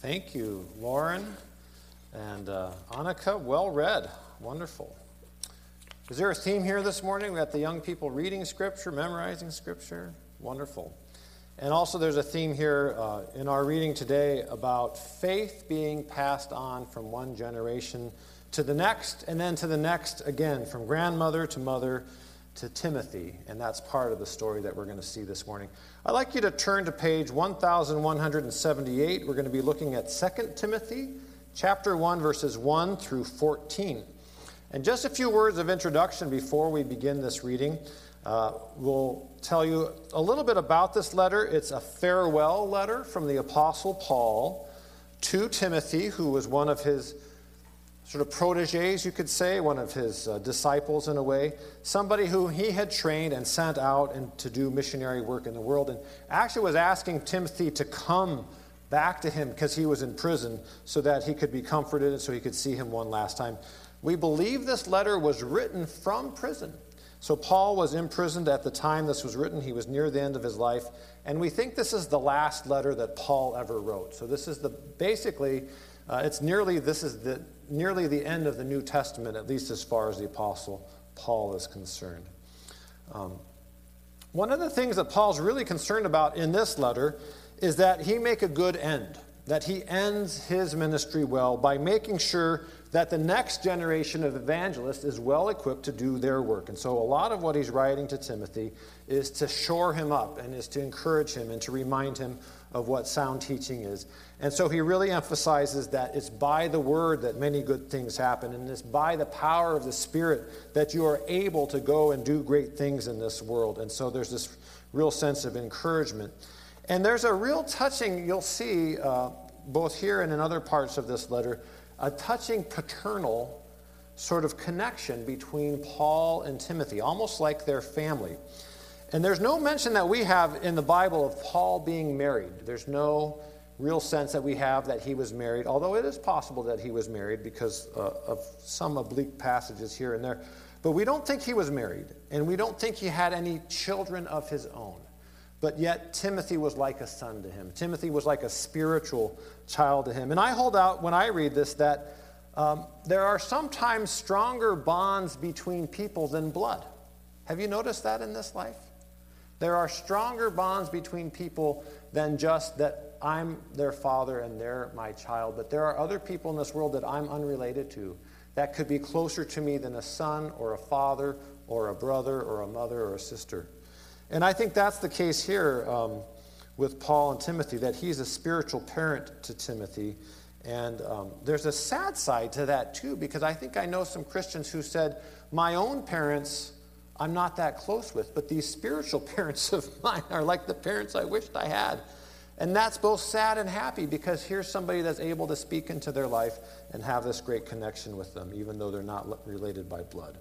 Thank you, Lauren and uh, Annika. Well read. Wonderful. Is there a theme here this morning? We got the young people reading Scripture, memorizing Scripture. Wonderful. And also, there's a theme here uh, in our reading today about faith being passed on from one generation to the next, and then to the next again, from grandmother to mother to Timothy. And that's part of the story that we're going to see this morning. I'd like you to turn to page 1178. We're going to be looking at 2 Timothy chapter 1, verses 1 through 14. And just a few words of introduction before we begin this reading. Uh, we'll tell you a little bit about this letter. It's a farewell letter from the Apostle Paul to Timothy, who was one of his sort of proteges, you could say, one of his uh, disciples in a way, somebody who he had trained and sent out and to do missionary work in the world, and actually was asking Timothy to come back to him because he was in prison so that he could be comforted and so he could see him one last time. We believe this letter was written from prison. So Paul was imprisoned at the time this was written. He was near the end of his life, and we think this is the last letter that Paul ever wrote. So this is the basically uh, it's nearly this is the nearly the end of the New Testament, at least as far as the Apostle Paul is concerned. Um, one of the things that Paul's really concerned about in this letter is that he make a good end, that he ends his ministry well by making sure that the next generation of evangelists is well equipped to do their work. And so, a lot of what he's writing to Timothy is to shore him up and is to encourage him and to remind him of what sound teaching is. And so, he really emphasizes that it's by the word that many good things happen, and it's by the power of the Spirit that you are able to go and do great things in this world. And so, there's this real sense of encouragement. And there's a real touching, you'll see uh, both here and in other parts of this letter a touching paternal sort of connection between Paul and Timothy, almost like their family. And there's no mention that we have in the Bible of Paul being married. There's no real sense that we have that he was married, although it is possible that he was married because uh, of some oblique passages here and there. But we don't think he was married, and we don't think he had any children of his own. But yet, Timothy was like a son to him. Timothy was like a spiritual child to him. And I hold out when I read this that um, there are sometimes stronger bonds between people than blood. Have you noticed that in this life? There are stronger bonds between people than just that I'm their father and they're my child. But there are other people in this world that I'm unrelated to that could be closer to me than a son or a father or a brother or a mother or a sister. And I think that's the case here um, with Paul and Timothy, that he's a spiritual parent to Timothy. And um, there's a sad side to that, too, because I think I know some Christians who said, My own parents, I'm not that close with, but these spiritual parents of mine are like the parents I wished I had. And that's both sad and happy because here's somebody that's able to speak into their life and have this great connection with them, even though they're not related by blood.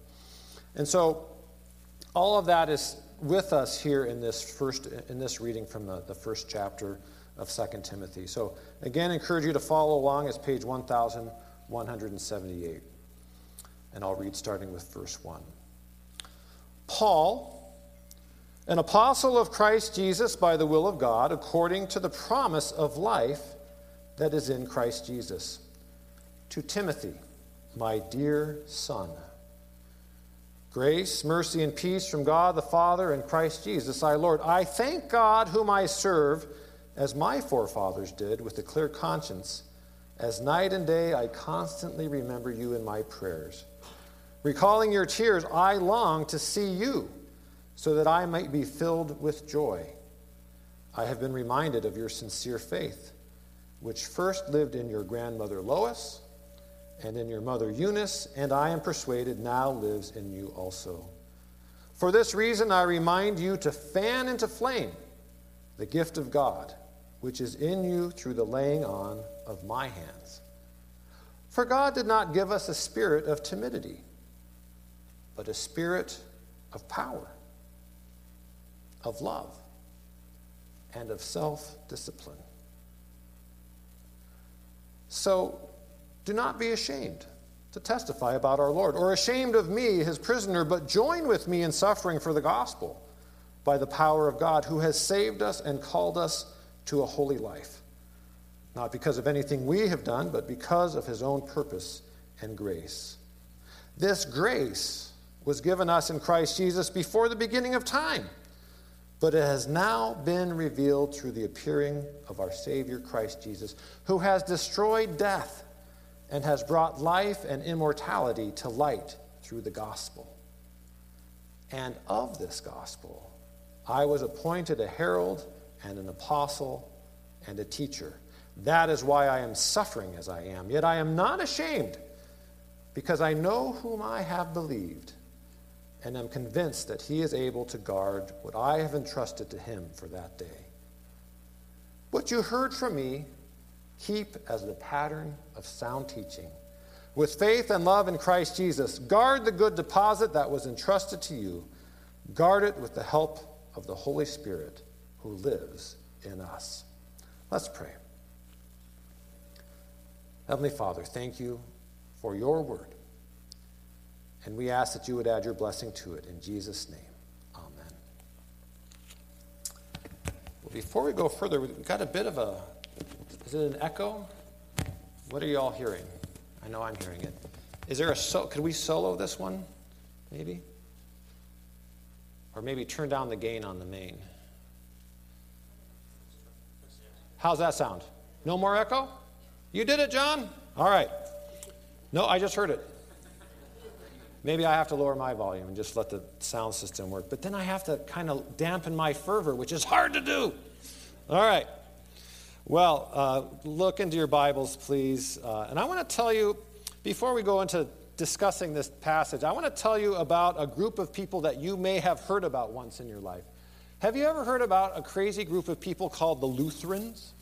And so, all of that is with us here in this first in this reading from the, the first chapter of 2 Timothy. So again, encourage you to follow along. It's page 1178. And I'll read starting with verse 1. Paul, an apostle of Christ Jesus by the will of God, according to the promise of life that is in Christ Jesus. To Timothy, my dear son Grace, mercy, and peace from God the Father and Christ Jesus our Lord. I thank God, whom I serve, as my forefathers did, with a clear conscience. As night and day I constantly remember you in my prayers. Recalling your tears, I long to see you, so that I might be filled with joy. I have been reminded of your sincere faith, which first lived in your grandmother Lois and in your mother Eunice, and I am persuaded now lives in you also. For this reason, I remind you to fan into flame the gift of God, which is in you through the laying on of my hands. For God did not give us a spirit of timidity, but a spirit of power, of love, and of self discipline. So, do not be ashamed to testify about our Lord, or ashamed of me, his prisoner, but join with me in suffering for the gospel by the power of God, who has saved us and called us to a holy life, not because of anything we have done, but because of his own purpose and grace. This grace was given us in Christ Jesus before the beginning of time, but it has now been revealed through the appearing of our Savior Christ Jesus, who has destroyed death and has brought life and immortality to light through the gospel. And of this gospel, I was appointed a herald and an apostle and a teacher. That is why I am suffering as I am. Yet I am not ashamed, because I know whom I have believed, and am convinced that he is able to guard what I have entrusted to him for that day. What you heard from me, keep as the pattern of sound teaching. With faith and love in Christ Jesus, guard the good deposit that was entrusted to you. Guard it with the help of the Holy Spirit who lives in us. Let's pray. Heavenly Father, thank you for your word. And we ask that you would add your blessing to it in Jesus' name. Amen. Well, before we go further, we've got a bit of a is it an echo? What are you all hearing? I know I'm hearing it. Is there a so could we solo this one? Maybe? Or maybe turn down the gain on the main. How's that sound? No more echo? You did it, John? All right. No, I just heard it. Maybe I have to lower my volume and just let the sound system work. But then I have to kind of dampen my fervor, which is hard to do. All right. Well, uh, look into your Bibles, please. Uh, and I want to tell you, before we go into discussing this passage, I want to tell you about a group of people that you may have heard about once in your life. Have you ever heard about a crazy group of people called the Lutherans?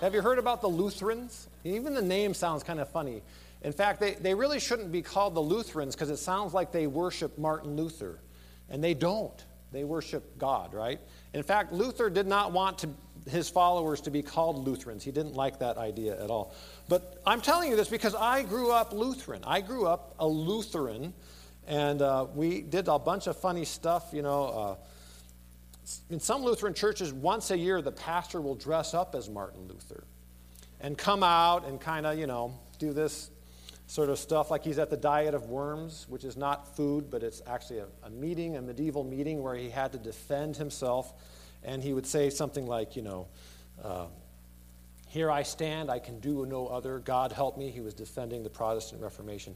Have you heard about the Lutherans? Even the name sounds kind of funny. In fact, they, they really shouldn't be called the Lutherans because it sounds like they worship Martin Luther. And they don't. They worship God, right? In fact, Luther did not want to, his followers to be called Lutherans. He didn't like that idea at all. But I'm telling you this because I grew up Lutheran. I grew up a Lutheran, and uh, we did a bunch of funny stuff, you know. Uh, in some Lutheran churches, once a year, the pastor will dress up as Martin Luther and come out and kind of, you know, do this sort of stuff like he's at the Diet of Worms, which is not food, but it's actually a, a meeting, a medieval meeting where he had to defend himself. And he would say something like, you know, uh, here I stand, I can do no other. God help me. He was defending the Protestant Reformation.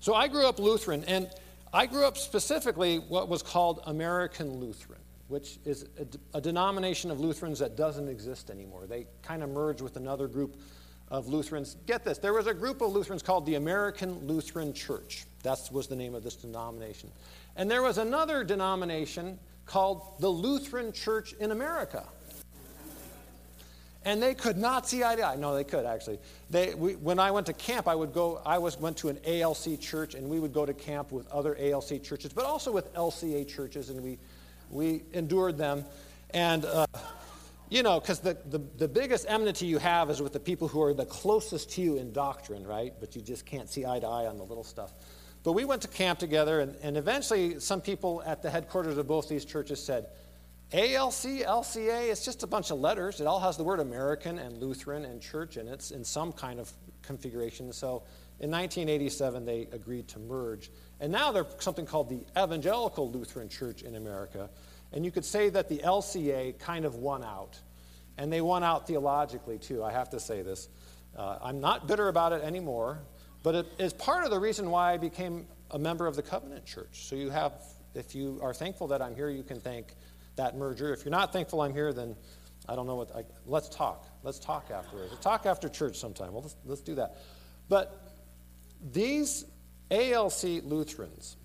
So I grew up Lutheran, and I grew up specifically what was called American Lutheran which is a, a, denomination of Lutherans that doesn't exist anymore. They kind of merged with another group of Lutherans. Get this, there was a group of Lutherans called the American Lutheran Church. That was the name of this denomination. And there was another denomination called the Lutheran Church in America. And they could not see eye to eye. No, they could actually. They, we, when I went to camp, I would go. I was went to an ALC church, and we would go to camp with other ALC churches, but also with LCA churches, and we we endured them. And, uh, you know, because the, the, the biggest enmity you have is with the people who are the closest to you in doctrine, right? But you just can't see eye to eye on the little stuff. But we went to camp together, and, and eventually some people at the headquarters of both these churches said, ALC, LCA, it's just a bunch of letters. It all has the word American and Lutheran and church in it in some kind of configuration. So in 1987, they agreed to merge. And now they're something called the Evangelical Lutheran Church in America. And you could say that the LCA kind of won out. And they won out theologically, too. I have to say this. Uh, I'm not bitter about it anymore, but it is part of the reason why I became a member of the Covenant Church. So you have, if you are thankful that I'm here, you can thank that merger. If you're not thankful I'm here, then I don't know what. I, let's talk. Let's talk afterwards. Let's talk after church sometime. Well, let's, let's do that. But these ALC Lutherans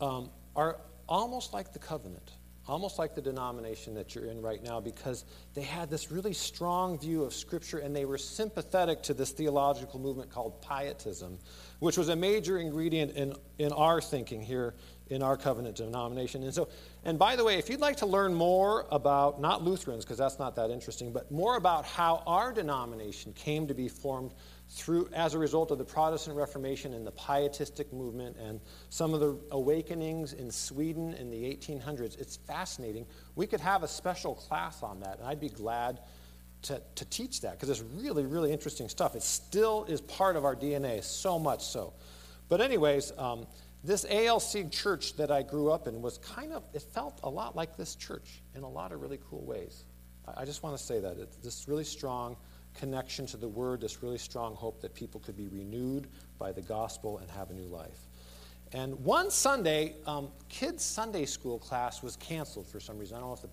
um, are almost like the covenant, almost like the denomination that you're in right now, because they had this really strong view of Scripture and they were sympathetic to this theological movement called Pietism, which was a major ingredient in, in our thinking here in our covenant denomination. And so, and by the way, if you'd like to learn more about not Lutherans, because that's not that interesting, but more about how our denomination came to be formed through, as a result of the Protestant Reformation and the Pietistic movement and some of the awakenings in Sweden in the 1800s. It's fascinating. We could have a special class on that, and I'd be glad to, to teach that because it's really, really interesting stuff. It still is part of our DNA, so much so. But, anyways, um, this ALC church that I grew up in was kind of, it felt a lot like this church in a lot of really cool ways. I, I just want to say that. It's this really strong connection to the word, this really strong hope that people could be renewed by the gospel and have a new life. And one Sunday, um, kids' Sunday school class was canceled for some reason. I don't know if, the,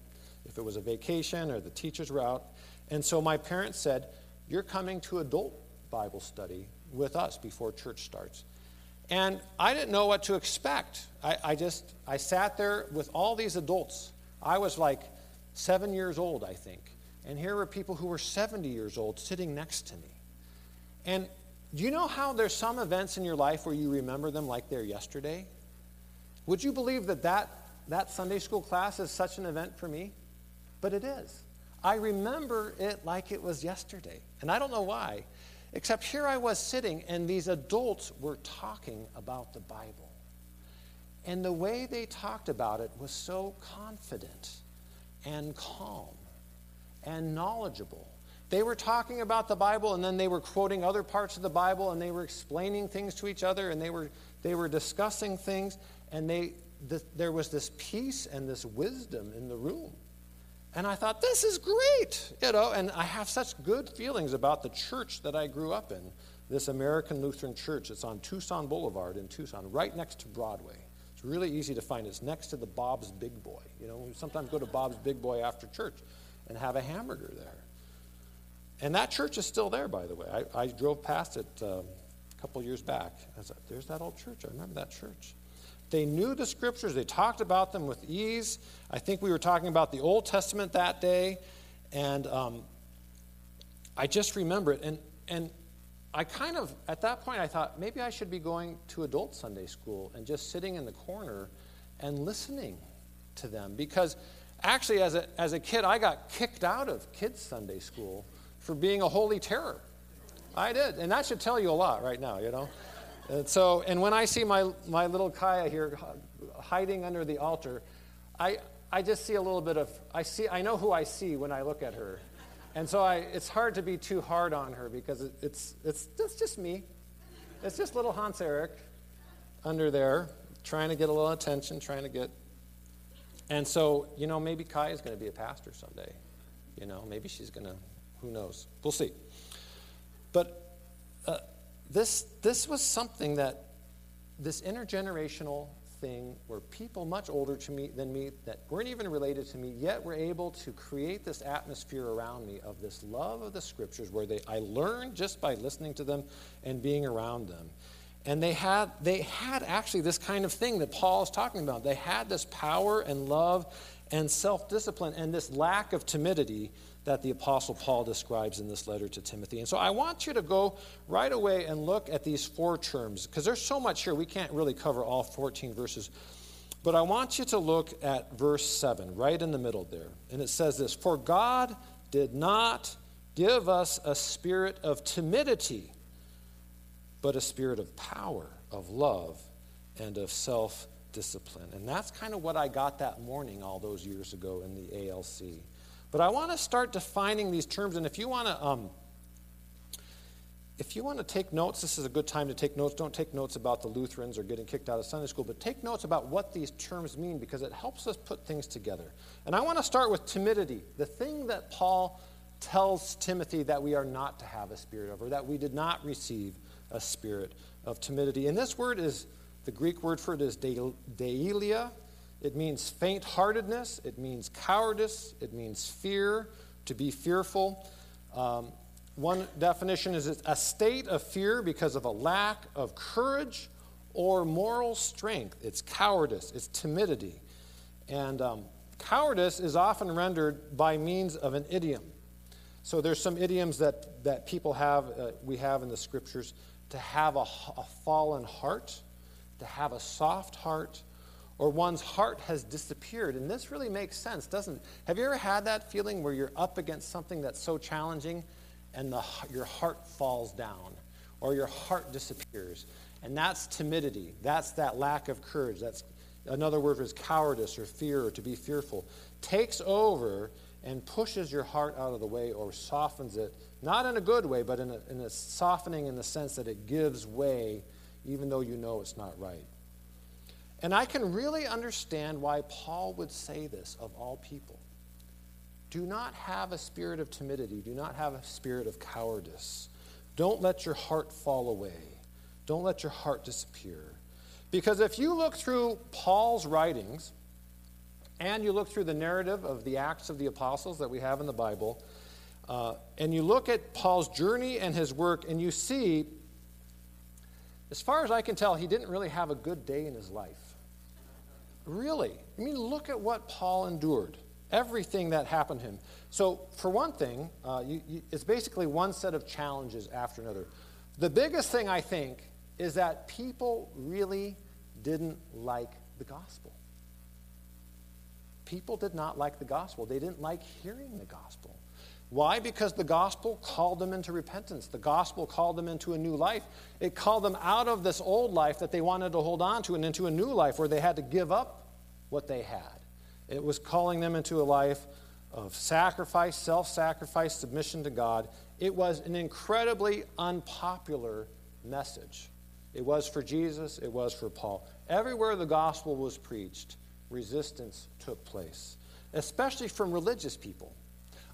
if it was a vacation or the teachers were out. And so my parents said, You're coming to adult Bible study with us before church starts. And I didn't know what to expect. I, I just, I sat there with all these adults. I was like seven years old, I think. And here were people who were 70 years old sitting next to me. And do you know how there's some events in your life where you remember them like they're yesterday? Would you believe that that, that Sunday school class is such an event for me? But it is. I remember it like it was yesterday. And I don't know why, except here I was sitting, and these adults were talking about the Bible. And the way they talked about it was so confident and calm and knowledgeable. They were talking about the Bible, and then they were quoting other parts of the Bible, and they were explaining things to each other, and they were, they were discussing things, and they, the, there was this peace and this wisdom in the room. And I thought, this is great, you know, and I have such good feelings about the church that I grew up in, this American Lutheran church. It's on Tucson Boulevard in Tucson, right next to Broadway. It's really easy to find. It's next to the Bob's Big Boy. You know, we sometimes go to Bob's Big Boy after church and have a hamburger there. And that church is still there, by the way. I, I drove past it um, a couple years back. I said, there's that old church. I remember that church. They knew the scriptures, they talked about them with ease. I think we were talking about the Old Testament that day, and um, I just remember it. And, and I kind of, at that point, I thought maybe I should be going to adult Sunday school and just sitting in the corner and listening to them. Because actually, as a, as a kid, I got kicked out of kids' Sunday school for being a holy terror. I did. And that should tell you a lot right now, you know? And so, and when I see my, my little Kaya here hiding under the altar, I, I just see a little bit of, I see, I know who I see when I look at her. And so I, it's hard to be too hard on her because it, it's, it's, it's just me. It's just little Hans Eric under there trying to get a little attention, trying to get. And so, you know, maybe Kai is going to be a pastor someday. You know, maybe she's going to, who knows? We'll see. But uh, this, this was something that, this intergenerational thing where people much older to me than me that weren't even related to me yet were able to create this atmosphere around me of this love of the scriptures where they i learned just by listening to them and being around them and they had they had actually this kind of thing that paul is talking about they had this power and love and self-discipline and this lack of timidity that the Apostle Paul describes in this letter to Timothy. And so I want you to go right away and look at these four terms, because there's so much here, we can't really cover all 14 verses. But I want you to look at verse 7, right in the middle there. And it says this For God did not give us a spirit of timidity, but a spirit of power, of love, and of self discipline. And that's kind of what I got that morning all those years ago in the ALC. But I want to start defining these terms, and if you want to, um, if you want to take notes, this is a good time to take notes. Don't take notes about the Lutherans or getting kicked out of Sunday school, but take notes about what these terms mean because it helps us put things together. And I want to start with timidity, the thing that Paul tells Timothy that we are not to have a spirit of, or that we did not receive a spirit of timidity. And this word is the Greek word for it is deilia, it means faint heartedness, it means cowardice, it means fear, to be fearful. Um, one definition is a state of fear because of a lack of courage or moral strength. It's cowardice, it's timidity. And um, cowardice is often rendered by means of an idiom. So there's some idioms that, that people have, uh, we have in the scriptures, to have a, a fallen heart, to have a soft heart, or one's heart has disappeared. And this really makes sense, doesn't it? Have you ever had that feeling where you're up against something that's so challenging and the, your heart falls down or your heart disappears? And that's timidity. That's that lack of courage. That's another word is cowardice or fear or to be fearful. Takes over and pushes your heart out of the way or softens it, not in a good way, but in a, in a softening in the sense that it gives way even though you know it's not right. And I can really understand why Paul would say this of all people. Do not have a spirit of timidity, do not have a spirit of cowardice. Don't let your heart fall away, don't let your heart disappear. Because if you look through Paul's writings, and you look through the narrative of the Acts of the Apostles that we have in the Bible, uh, and you look at Paul's journey and his work, and you see, as far as I can tell, he didn't really have a good day in his life. Really. I mean, look at what Paul endured, everything that happened to him. So, for one thing, uh, you, you, it's basically one set of challenges after another. The biggest thing, I think, is that people really didn't like the gospel. People did not like the gospel. They didn't like hearing the gospel. Why? Because the gospel called them into repentance. The gospel called them into a new life. It called them out of this old life that they wanted to hold on to and into a new life where they had to give up what they had. It was calling them into a life of sacrifice, self sacrifice, submission to God. It was an incredibly unpopular message. It was for Jesus, it was for Paul. Everywhere the gospel was preached, resistance took place, especially from religious people.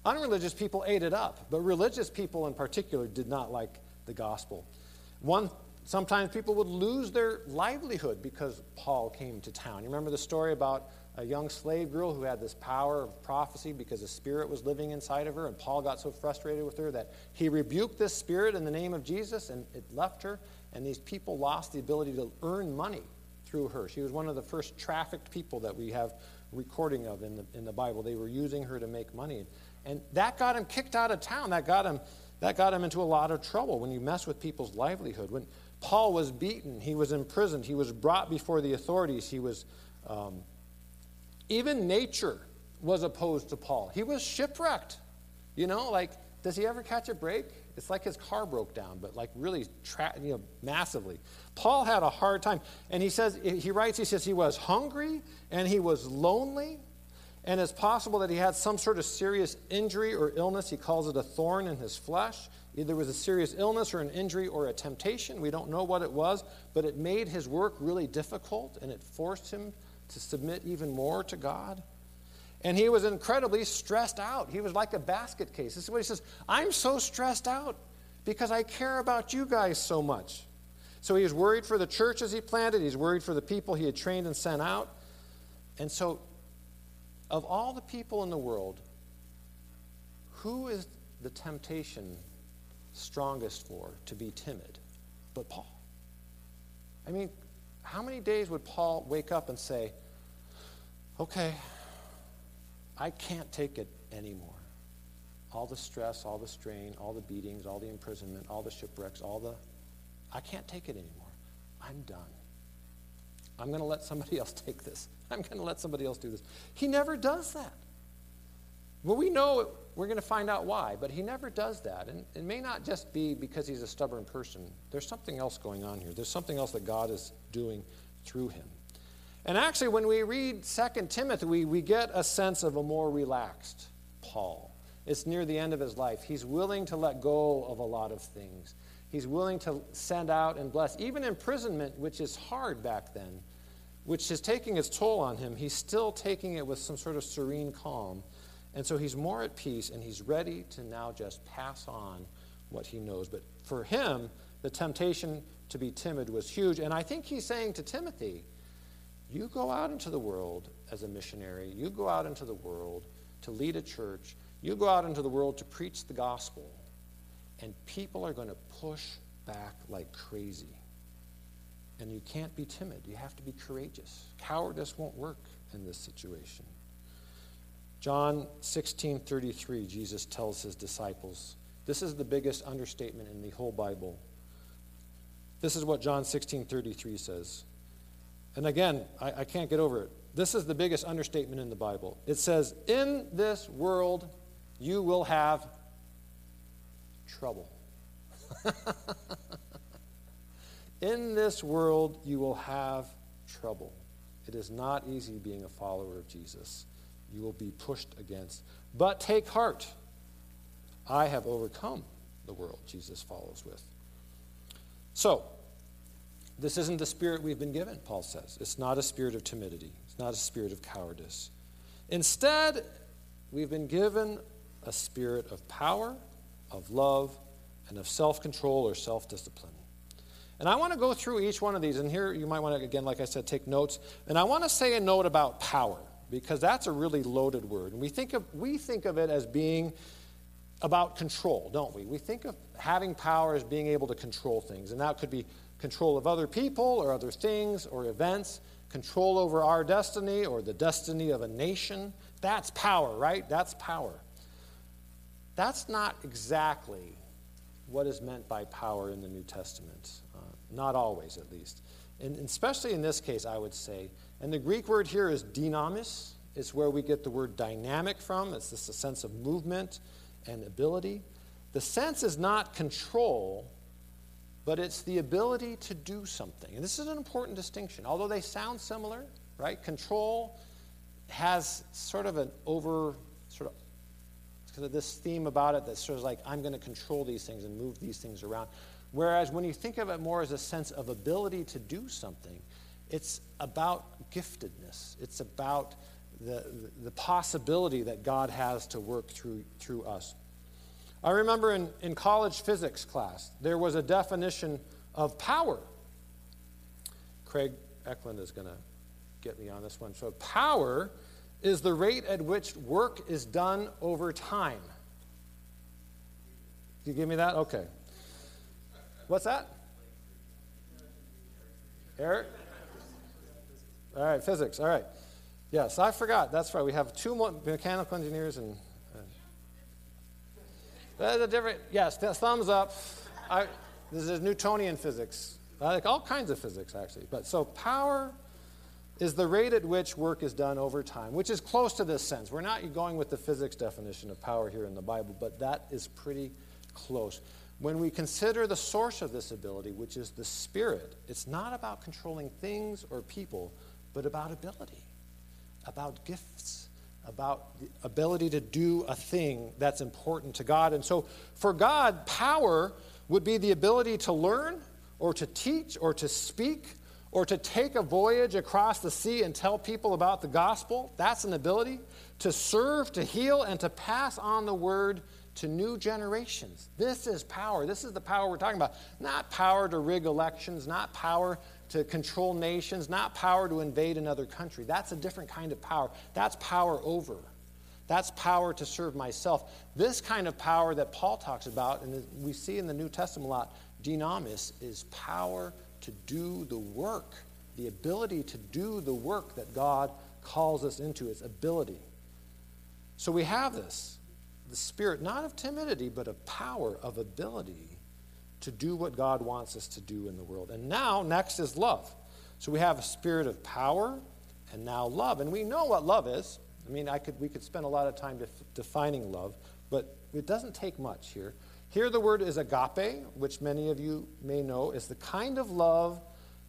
Unreligious people ate it up, but religious people in particular did not like the gospel. One, sometimes people would lose their livelihood because Paul came to town. You remember the story about a young slave girl who had this power of prophecy because a spirit was living inside of her, and Paul got so frustrated with her that he rebuked this spirit in the name of Jesus, and it left her, and these people lost the ability to earn money through her. She was one of the first trafficked people that we have recording of in the, in the Bible. They were using her to make money. And that got him kicked out of town. That got him, that got him into a lot of trouble when you mess with people's livelihood. When Paul was beaten, he was imprisoned, he was brought before the authorities, he was. Um, even nature was opposed to Paul. He was shipwrecked. You know, like, does he ever catch a break? It's like his car broke down, but like really, tra- you know, massively. Paul had a hard time. And he says, he writes, he says he was hungry and he was lonely and it's possible that he had some sort of serious injury or illness. He calls it a thorn in his flesh. Either it was a serious illness or an injury or a temptation. We don't know what it was, but it made his work really difficult and it forced him to submit even more to God. And he was incredibly stressed out. He was like a basket case. This is what he says I'm so stressed out because I care about you guys so much. So he was worried for the churches he planted, he's worried for the people he had trained and sent out. And so of all the people in the world, who is the temptation strongest for to be timid but Paul? I mean, how many days would Paul wake up and say, okay, I can't take it anymore? All the stress, all the strain, all the beatings, all the imprisonment, all the shipwrecks, all the. I can't take it anymore. I'm done. I'm going to let somebody else take this. I'm going to let somebody else do this. He never does that. Well, we know we're going to find out why, but he never does that. And it may not just be because he's a stubborn person. There's something else going on here. There's something else that God is doing through him. And actually, when we read 2 Timothy, we, we get a sense of a more relaxed Paul. It's near the end of his life. He's willing to let go of a lot of things. He's willing to send out and bless. Even imprisonment, which is hard back then, which is taking its toll on him, he's still taking it with some sort of serene calm. And so he's more at peace and he's ready to now just pass on what he knows. But for him, the temptation to be timid was huge. And I think he's saying to Timothy, you go out into the world as a missionary, you go out into the world to lead a church, you go out into the world to preach the gospel, and people are going to push back like crazy. And you can't be timid. You have to be courageous. Cowardice won't work in this situation. John 16 33, Jesus tells his disciples, this is the biggest understatement in the whole Bible. This is what John 16 33 says. And again, I, I can't get over it. This is the biggest understatement in the Bible. It says, In this world you will have trouble. In this world, you will have trouble. It is not easy being a follower of Jesus. You will be pushed against. But take heart. I have overcome the world, Jesus follows with. So, this isn't the spirit we've been given, Paul says. It's not a spirit of timidity, it's not a spirit of cowardice. Instead, we've been given a spirit of power, of love, and of self control or self discipline. And I want to go through each one of these. And here you might want to, again, like I said, take notes. And I want to say a note about power because that's a really loaded word. And we think of, we think of it as being about control, don't we? We think of having power as being able to control things. And that could be control of other people or other things or events, control over our destiny or the destiny of a nation. That's power, right? That's power. That's not exactly what is meant by power in the New Testament. Uh, not always, at least. And especially in this case, I would say. And the Greek word here is dynamis. It's where we get the word dynamic from. It's just a sense of movement and ability. The sense is not control, but it's the ability to do something. And this is an important distinction. Although they sound similar, right? Control has sort of an over, sort of, because of this theme about it that sort of like, I'm going to control these things and move these things around. Whereas when you think of it more as a sense of ability to do something, it's about giftedness. It's about the, the possibility that God has to work through, through us. I remember in, in college physics class, there was a definition of power. Craig Eklund is going to get me on this one. So, power is the rate at which work is done over time. You give me that? Okay. What's that? Eric? All right, physics. All right. Yes, I forgot. That's right. We have two mechanical engineers and. That's a different. Yes, thumbs up. I, this is Newtonian physics. I like all kinds of physics, actually. But so power is the rate at which work is done over time, which is close to this sense. We're not going with the physics definition of power here in the Bible, but that is pretty close. When we consider the source of this ability, which is the Spirit, it's not about controlling things or people, but about ability, about gifts, about the ability to do a thing that's important to God. And so for God, power would be the ability to learn or to teach or to speak or to take a voyage across the sea and tell people about the gospel. That's an ability. To serve, to heal, and to pass on the word to new generations. This is power. This is the power we're talking about. Not power to rig elections, not power to control nations, not power to invade another country. That's a different kind of power. That's power over. That's power to serve myself. This kind of power that Paul talks about, and we see in the New Testament a lot, dynamis, is power to do the work, the ability to do the work that God calls us into, its ability. So we have this the spirit, not of timidity, but of power, of ability to do what God wants us to do in the world. And now, next is love. So we have a spirit of power and now love. And we know what love is. I mean, I could, we could spend a lot of time def- defining love, but it doesn't take much here. Here, the word is agape, which many of you may know is the kind of love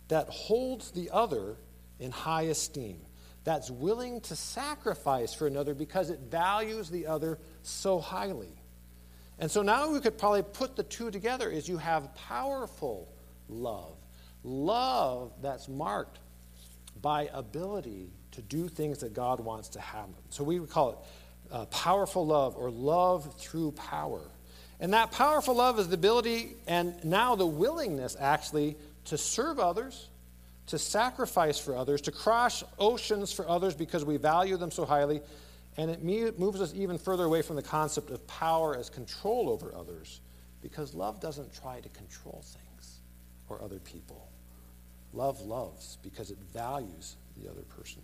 that holds the other in high esteem, that's willing to sacrifice for another because it values the other so highly. And so now we could probably put the two together is you have powerful love. Love that's marked by ability to do things that God wants to happen. So we would call it uh, powerful love or love through power. And that powerful love is the ability and now the willingness actually to serve others, to sacrifice for others, to cross oceans for others because we value them so highly, and it moves us even further away from the concept of power as control over others because love doesn't try to control things or other people. Love loves because it values the other person.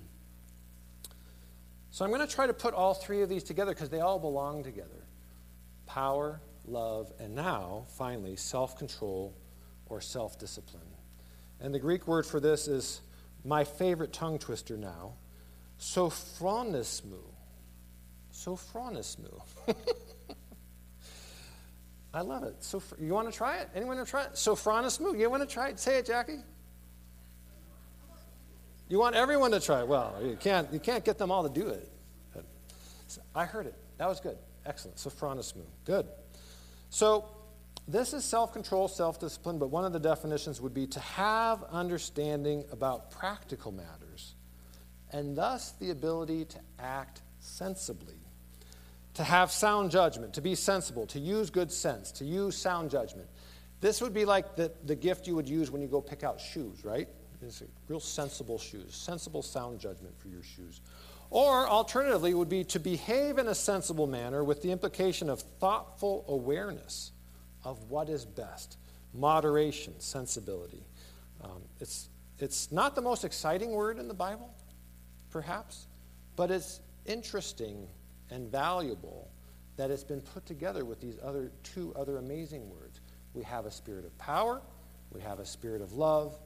So I'm going to try to put all three of these together because they all belong together power, love, and now, finally, self control or self discipline. And the Greek word for this is my favorite tongue twister now, sophronismu. Sophronismu. I love it. So you want to try it? Anyone want to try it? Sophronismu. You want to try it? Say it, Jackie. You want everyone to try it. Well, you can't. You can't get them all to do it. I heard it. That was good. Excellent. Sophronismu. Good. So, this is self control, self discipline, but one of the definitions would be to have understanding about practical matters, and thus the ability to act sensibly, to have sound judgment, to be sensible, to use good sense, to use sound judgment. This would be like the, the gift you would use when you go pick out shoes, right? It's real sensible shoes, sensible sound judgment for your shoes. Or alternatively, would be to behave in a sensible manner with the implication of thoughtful awareness of what is best, moderation, sensibility. Um, it's, it's not the most exciting word in the Bible, perhaps, but it's interesting and valuable that it's been put together with these other two other amazing words. We have a spirit of power, we have a spirit of love,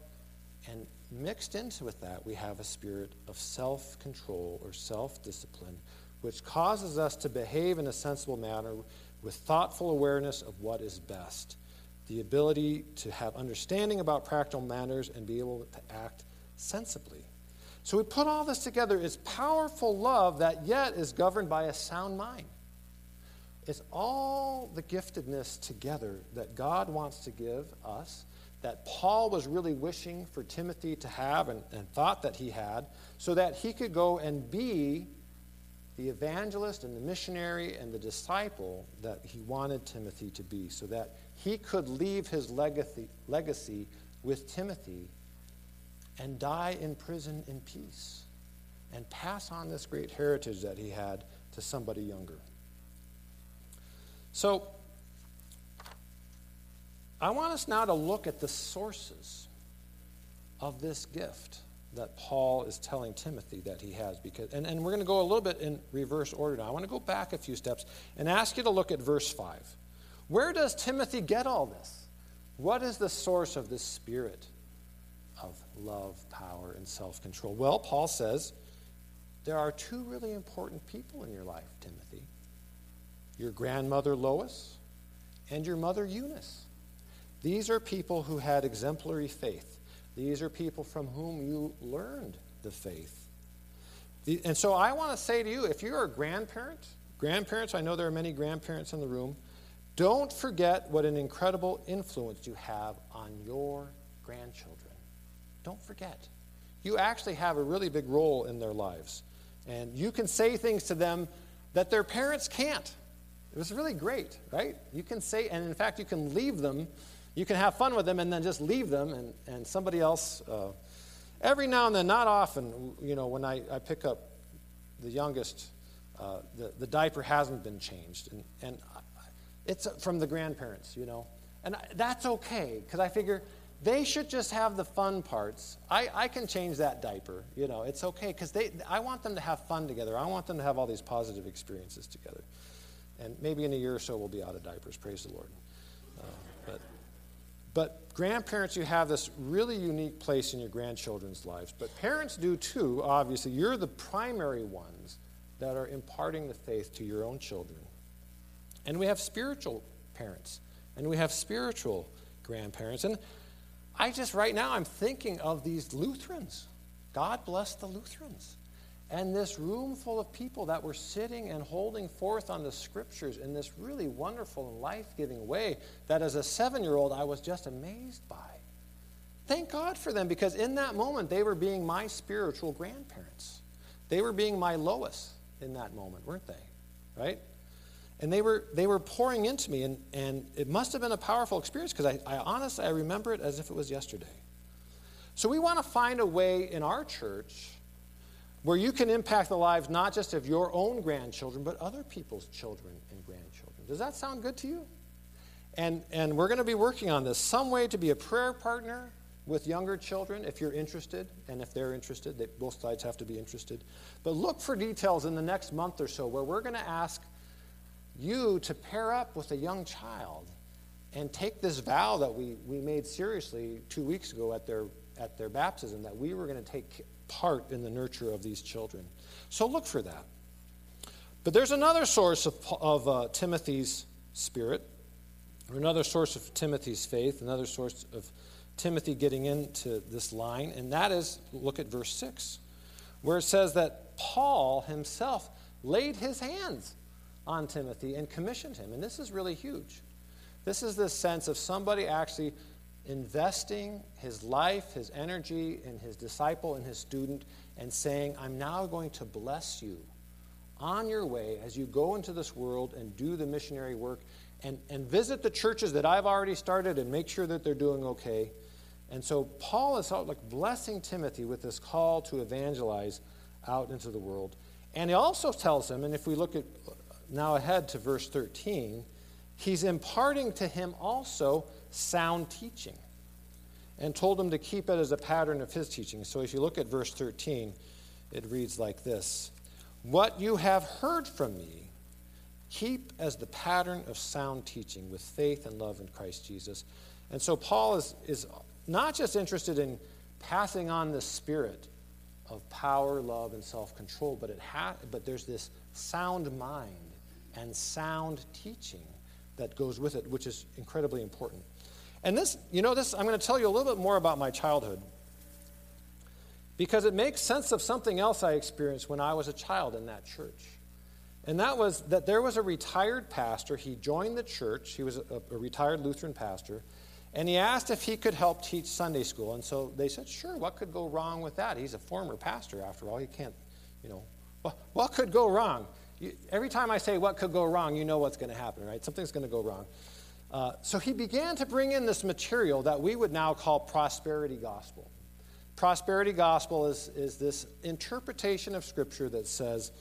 and mixed into with that, we have a spirit of self control or self discipline, which causes us to behave in a sensible manner with thoughtful awareness of what is best, the ability to have understanding about practical matters and be able to act sensibly. So we put all this together as powerful love that yet is governed by a sound mind. It's all the giftedness together that God wants to give us, that Paul was really wishing for Timothy to have and, and thought that he had, so that he could go and be the evangelist and the missionary and the disciple that he wanted Timothy to be, so that he could leave his legacy, legacy with Timothy and die in prison in peace and pass on this great heritage that he had to somebody younger. So, I want us now to look at the sources of this gift that Paul is telling Timothy that he has. Because, and, and we're going to go a little bit in reverse order now. I want to go back a few steps and ask you to look at verse 5. Where does Timothy get all this? What is the source of this spirit love, power, and self control? Well, Paul says there are two really important people in your life, Timothy your grandmother Lois and your mother Eunice. These are people who had exemplary faith. These are people from whom you learned the faith. And so I want to say to you if you're a grandparent, grandparents, I know there are many grandparents in the room, don't forget what an incredible influence you have on your grandchildren. Don't forget. You actually have a really big role in their lives. And you can say things to them that their parents can't. It was really great, right? You can say, and in fact, you can leave them you can have fun with them and then just leave them, and, and somebody else. Uh, every now and then, not often, you know, when I, I pick up the youngest, uh, the, the diaper hasn't been changed. And, and it's from the grandparents, you know. And I, that's okay, because I figure they should just have the fun parts. I, I can change that diaper, you know, it's okay, because I want them to have fun together. I want them to have all these positive experiences together. And maybe in a year or so, we'll be out of diapers, praise the Lord. Uh, but but grandparents, you have this really unique place in your grandchildren's lives. But parents do too, obviously. You're the primary ones that are imparting the faith to your own children. And we have spiritual parents, and we have spiritual grandparents. And I just, right now, I'm thinking of these Lutherans. God bless the Lutherans and this room full of people that were sitting and holding forth on the scriptures in this really wonderful and life giving way that as a seven year old I was just amazed by. Thank God for them because in that moment they were being my spiritual grandparents. They were being my Lois in that moment, weren't they? Right? And they were, they were pouring into me, and, and it must have been a powerful experience because I, I honestly I remember it as if it was yesterday. So we want to find a way in our church where you can impact the lives not just of your own grandchildren, but other people's children and grandchildren. Does that sound good to you? And, and we're going to be working on this. Some way to be a prayer partner with younger children if you're interested, and if they're interested, they, both sides have to be interested. But look for details in the next month or so where we're going to ask you to pair up with a young child and take this vow that we, we made seriously two weeks ago at their, at their baptism that we were going to take part in the nurture of these children. So look for that. But there's another source of, of uh, Timothy's spirit, or another source of Timothy's faith, another source of Timothy getting into this line, and that is look at verse 6, where it says that Paul himself laid his hands on Timothy and commissioned him. And this is really huge. This is this sense of somebody actually investing his life, his energy in his disciple and his student, and saying, I'm now going to bless you on your way as you go into this world and do the missionary work and, and visit the churches that I've already started and make sure that they're doing okay. And so Paul is out like blessing Timothy with this call to evangelize out into the world. And he also tells him, and if we look at now ahead to verse 13, he's imparting to him also sound teaching and told him to keep it as a pattern of his teaching. So if you look at verse 13, it reads like this What you have heard from me, keep as the pattern of sound teaching with faith and love in Christ Jesus. And so Paul is, is not just interested in passing on the spirit of power, love, and self control, but, it ha- but there's this sound mind and sound teaching that goes with it, which is incredibly important. And this, you know, this, I'm going to tell you a little bit more about my childhood because it makes sense of something else I experienced when I was a child in that church. And that was that there was a retired pastor. He joined the church, he was a, a retired Lutheran pastor, and he asked if he could help teach Sunday school. And so they said, sure, what could go wrong with that? He's a former pastor, after all. He can't, you know, what, what could go wrong? You, every time I say what could go wrong, you know what's going to happen, right? Something's going to go wrong. Uh, so he began to bring in this material that we would now call prosperity gospel. Prosperity gospel is, is this interpretation of Scripture that says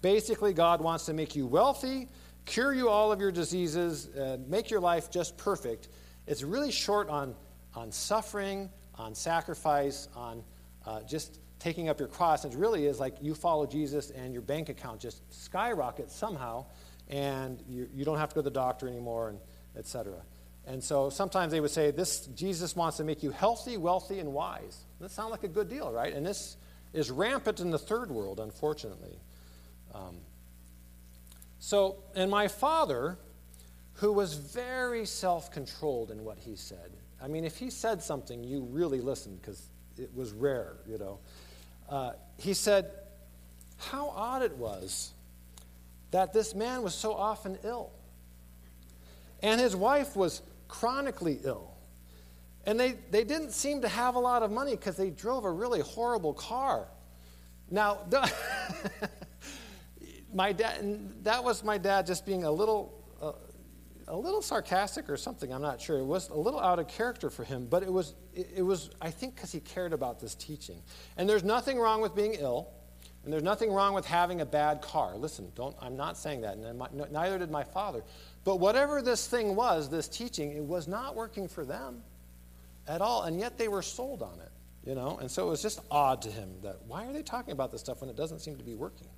basically God wants to make you wealthy, cure you all of your diseases, uh, make your life just perfect. It's really short on, on suffering, on sacrifice, on uh, just taking up your cross. And It really is like you follow Jesus and your bank account just skyrockets somehow, and you, you don't have to go to the doctor anymore. And, etc. And so sometimes they would say, This Jesus wants to make you healthy, wealthy, and wise. That sounds like a good deal, right? And this is rampant in the third world, unfortunately. Um, so, and my father, who was very self controlled in what he said, I mean, if he said something, you really listened because it was rare, you know. Uh, he said, How odd it was that this man was so often ill. And his wife was chronically ill. And they, they didn't seem to have a lot of money because they drove a really horrible car. Now, the, my dad, that was my dad just being a little, uh, a little sarcastic or something. I'm not sure. It was a little out of character for him, but it was, it, was I think, because he cared about this teaching. And there's nothing wrong with being ill, and there's nothing wrong with having a bad car. Listen, don't. I'm not saying that, and my, neither did my father. But whatever this thing was, this teaching, it was not working for them at all, and yet they were sold on it, you know? And so it was just odd to him that why are they talking about this stuff when it doesn't seem to be working?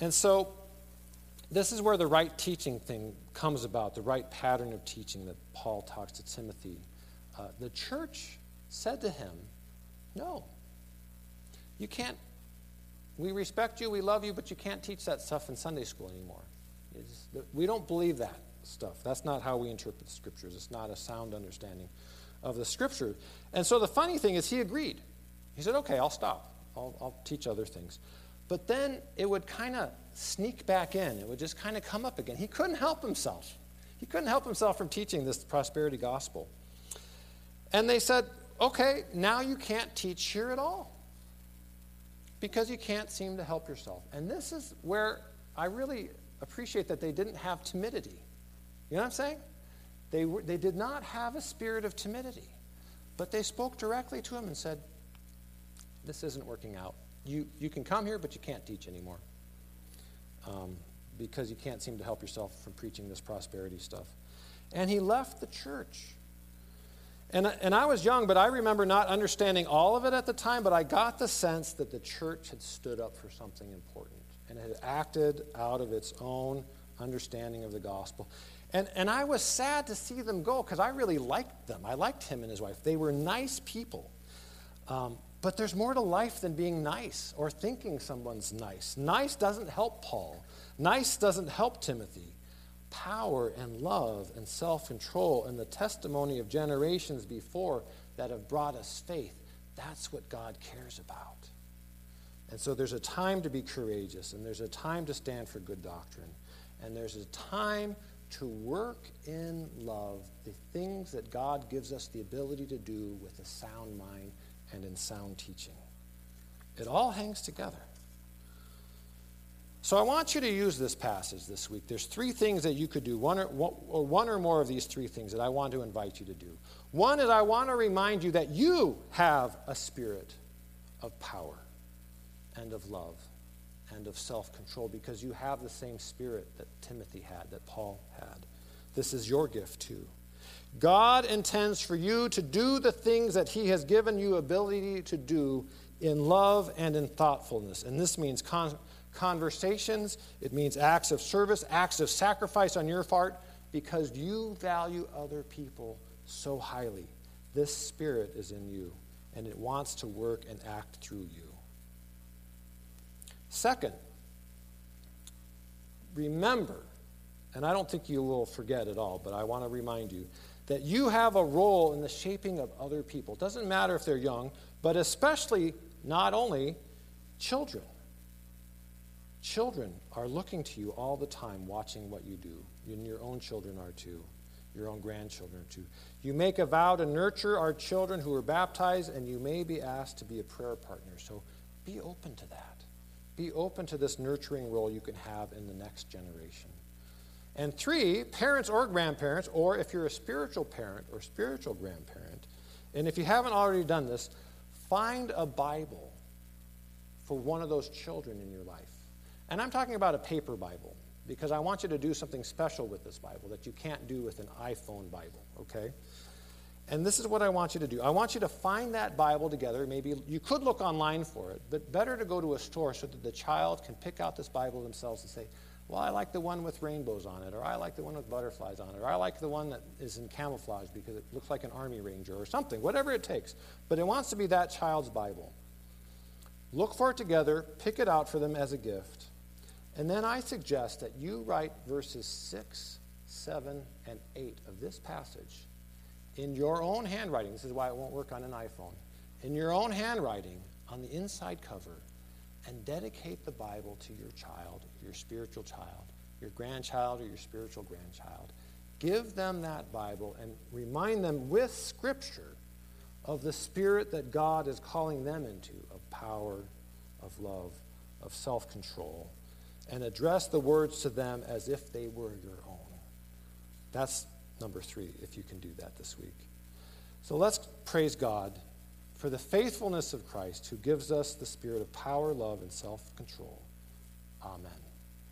And so this is where the right teaching thing comes about, the right pattern of teaching that Paul talks to Timothy. Uh, the church said to him, No, you can't. We respect you, we love you, but you can't teach that stuff in Sunday school anymore. We don't believe that stuff. That's not how we interpret the scriptures. It's not a sound understanding of the scripture. And so the funny thing is, he agreed. He said, okay, I'll stop. I'll, I'll teach other things. But then it would kind of sneak back in. It would just kind of come up again. He couldn't help himself. He couldn't help himself from teaching this prosperity gospel. And they said, okay, now you can't teach here at all because you can't seem to help yourself. And this is where I really appreciate that they didn't have timidity. You know what I'm saying? They, were, they did not have a spirit of timidity, but they spoke directly to him and said, This isn't working out. You, you can come here, but you can't teach anymore um, because you can't seem to help yourself from preaching this prosperity stuff. And he left the church. And, and I was young, but I remember not understanding all of it at the time, but I got the sense that the church had stood up for something important and had acted out of its own understanding of the gospel. And, and I was sad to see them go because I really liked them. I liked him and his wife. They were nice people. Um, but there's more to life than being nice or thinking someone's nice. Nice doesn't help Paul, nice doesn't help Timothy. Power and love and self control and the testimony of generations before that have brought us faith that's what God cares about. And so there's a time to be courageous, and there's a time to stand for good doctrine, and there's a time to work in love the things that God gives us the ability to do with a sound mind and in sound teaching. It all hangs together. So I want you to use this passage this week. There's three things that you could do, one or, one or more of these three things that I want to invite you to do. One is I want to remind you that you have a spirit of power and of love and of self control because you have the same spirit that Timothy had, that Paul had. This is your gift too. God intends for you to do the things that He has given you ability to do in love and in thoughtfulness. And this means con- conversations, it means acts of service, acts of sacrifice on your part, because you value other people so highly. This spirit is in you, and it wants to work and act through you. Second, remember, and I don't think you will forget at all, but I want to remind you that you have a role in the shaping of other people. It doesn't matter if they're young, but especially not only children. Children are looking to you all the time, watching what you do. And your own children are too. Your own grandchildren are too. You make a vow to nurture our children who are baptized, and you may be asked to be a prayer partner. So be open to that. Be open to this nurturing role you can have in the next generation. And three, parents or grandparents, or if you're a spiritual parent or spiritual grandparent, and if you haven't already done this, find a Bible for one of those children in your life. And I'm talking about a paper Bible because I want you to do something special with this Bible that you can't do with an iPhone Bible, okay? And this is what I want you to do. I want you to find that Bible together. Maybe you could look online for it, but better to go to a store so that the child can pick out this Bible themselves and say, well, I like the one with rainbows on it, or I like the one with butterflies on it, or I like the one that is in camouflage because it looks like an army ranger or something, whatever it takes. But it wants to be that child's Bible. Look for it together, pick it out for them as a gift. And then I suggest that you write verses 6, 7, and 8 of this passage in your own handwriting. This is why it won't work on an iPhone. In your own handwriting on the inside cover and dedicate the Bible to your child, your spiritual child, your grandchild, or your spiritual grandchild. Give them that Bible and remind them with Scripture of the spirit that God is calling them into of power, of love, of self control, and address the words to them as if they were your own. That's number three, if you can do that this week. So let's praise God for the faithfulness of Christ who gives us the spirit of power, love, and self control. Amen.